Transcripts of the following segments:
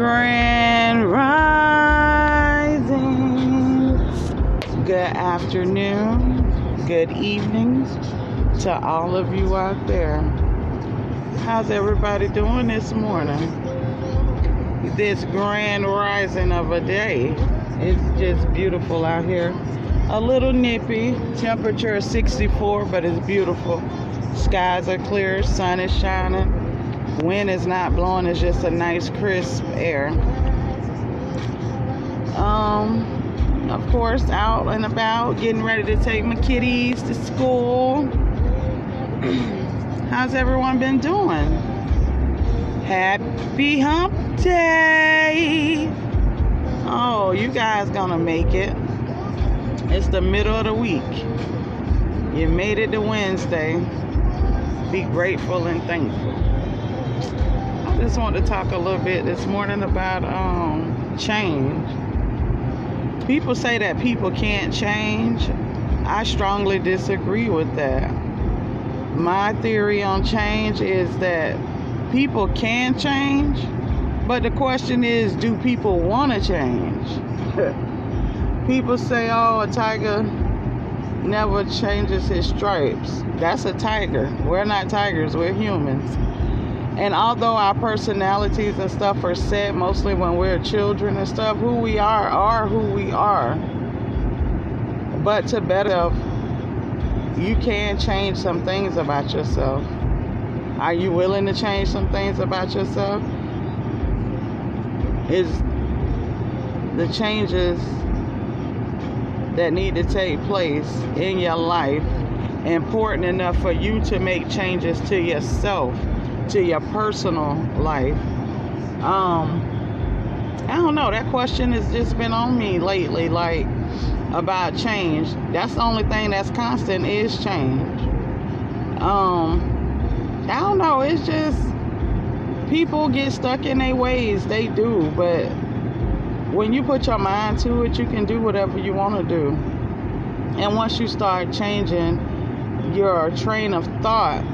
Grand Rising. Good afternoon, good evening to all of you out there. How's everybody doing this morning? This grand rising of a day. It's just beautiful out here. A little nippy, temperature is 64, but it's beautiful. Skies are clear, sun is shining wind is not blowing it's just a nice crisp air. Um of course out and about getting ready to take my kitties to school. How's everyone been doing? Happy hump day! Oh you guys gonna make it. It's the middle of the week. You made it to wednesday. Be grateful and thankful just want to talk a little bit this morning about um, change. People say that people can't change. I strongly disagree with that. My theory on change is that people can change, but the question is do people want to change? people say, oh, a tiger never changes his stripes. That's a tiger. We're not tigers, we're humans. And although our personalities and stuff are set mostly when we're children and stuff, who we are are who we are. But to better, you can change some things about yourself. Are you willing to change some things about yourself? Is the changes that need to take place in your life important enough for you to make changes to yourself? To your personal life. Um, I don't know. That question has just been on me lately, like about change. That's the only thing that's constant is change. Um, I don't know. It's just people get stuck in their ways. They do, but when you put your mind to it, you can do whatever you want to do. And once you start changing your train of thought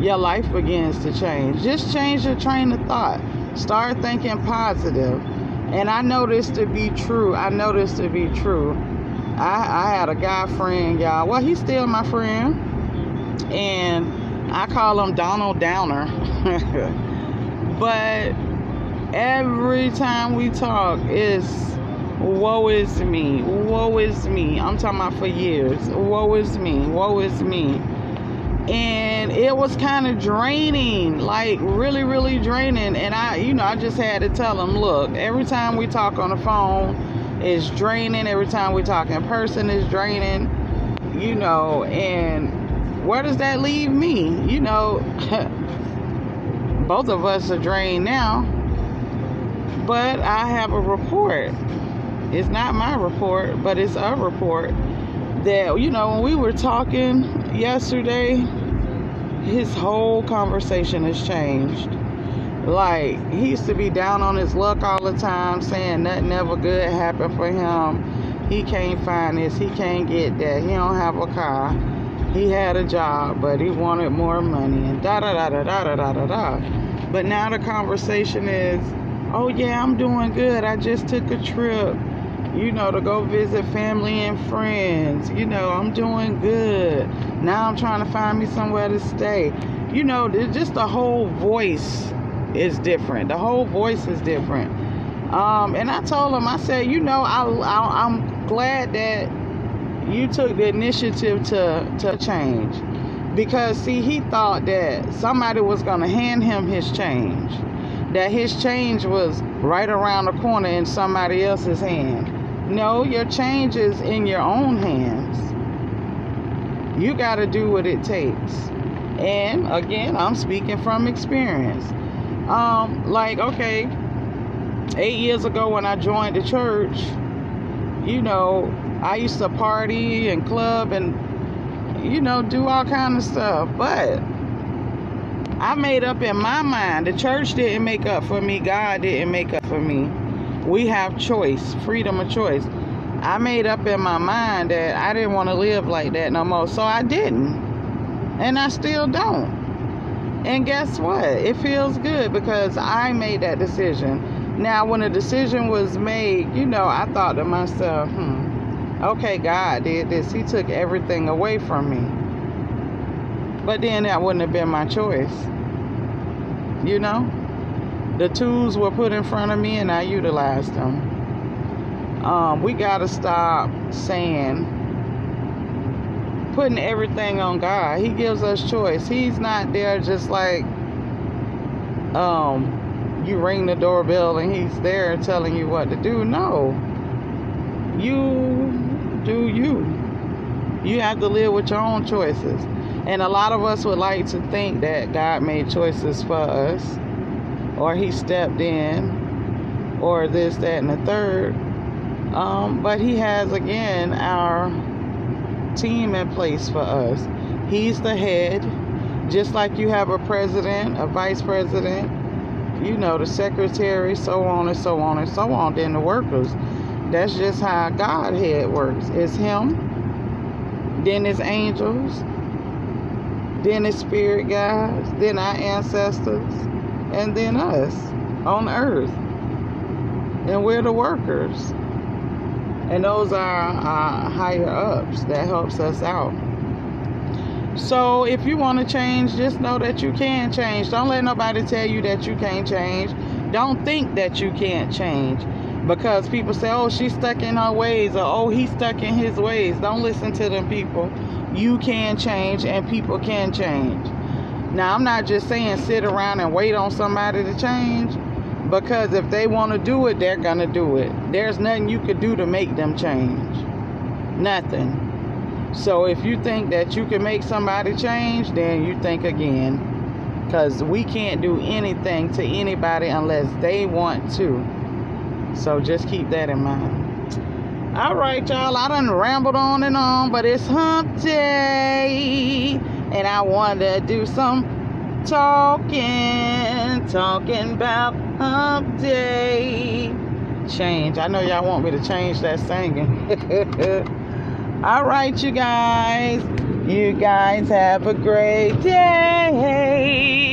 your life begins to change. Just change your train of thought. Start thinking positive. And I know this to be true. I know this to be true. I, I had a guy friend, y'all. Well, he's still my friend. And I call him Donald Downer. but every time we talk, it's woe is me. Woe is me. I'm talking about for years. Woe is me. Woe is me and it was kind of draining like really really draining. And i you know i just had to tell him look every time we talk on the phone it's draining. Every time we talk in person it's draining you know. And where does that leave me? You know both of us are drained now but i have a report. It's not my report but it's a report that you know when we were talking yesterday his whole conversation has changed. Like he used to be down on his luck all the time saying nothing ever good happened for him. He can't find this he can't get that he don't have a car. He had a job but he wanted more money and da da da da da da da da but now the conversation is oh yeah i'm doing good. I just took a trip you know, to go visit family and friends. You know, I'm doing good. Now I'm trying to find me somewhere to stay. You know, just the whole voice is different. The whole voice is different. Um, and I told him, I said, you know, I, I, I'm glad that you took the initiative to, to change. Because, see, he thought that somebody was going to hand him his change. That his change was right around the corner in somebody else's hand. No, your change is in your own hands. You got to do what it takes. And again, I'm speaking from experience. Um, like, okay, eight years ago when I joined the church, you know, I used to party and club and, you know, do all kind of stuff. But I made up in my mind. The church didn't make up for me. God didn't make up for me we have choice, freedom of choice. I made up in my mind that I didn't want to live like that no more, so I didn't. And I still don't. And guess what? It feels good because I made that decision. Now, when a decision was made, you know, I thought to myself, hmm, okay, God did this. He took everything away from me. But then that wouldn't have been my choice. You know? The tools were put in front of me and I utilized them. Um, we got to stop saying, putting everything on God. He gives us choice. He's not there just like, um, you ring the doorbell and he's there telling you what to do. No. You do you. You have to live with your own choices. And a lot of us would like to think that God made choices for us, or He stepped in, or this, that, and the third. Um, but He has, again, our team in place for us. He's the head, just like you have a president, a vice president, you know, the secretary, so on and so on and so on, then the workers. That's just how Godhead works. It's Him, then it's angels, then it's spirit guides, then our ancestors, and then us on earth. And we're the workers. And those are our higher ups that helps us out. So if you want to change, just know that you can change. Don't let nobody tell you that you can't change. Don't think that you can't change because people say, oh, she's stuck in her ways or oh, he's stuck in his ways. Don't listen to them people. You can change and people can change. Now, I'm not just saying sit around and wait on somebody to change because if they want to do it, they're going to do it. There's nothing you could do to make them change. Nothing. So if you think that you can make somebody change, then you think again. Because we can't do anything to anybody unless they want to. So just keep that in mind. All right, y'all. I done rambled on and on, but it's hump day. And I want to do some talking, talking about day. Change. I know y'all want me to change that singing. All right, you guys. You guys have a great day.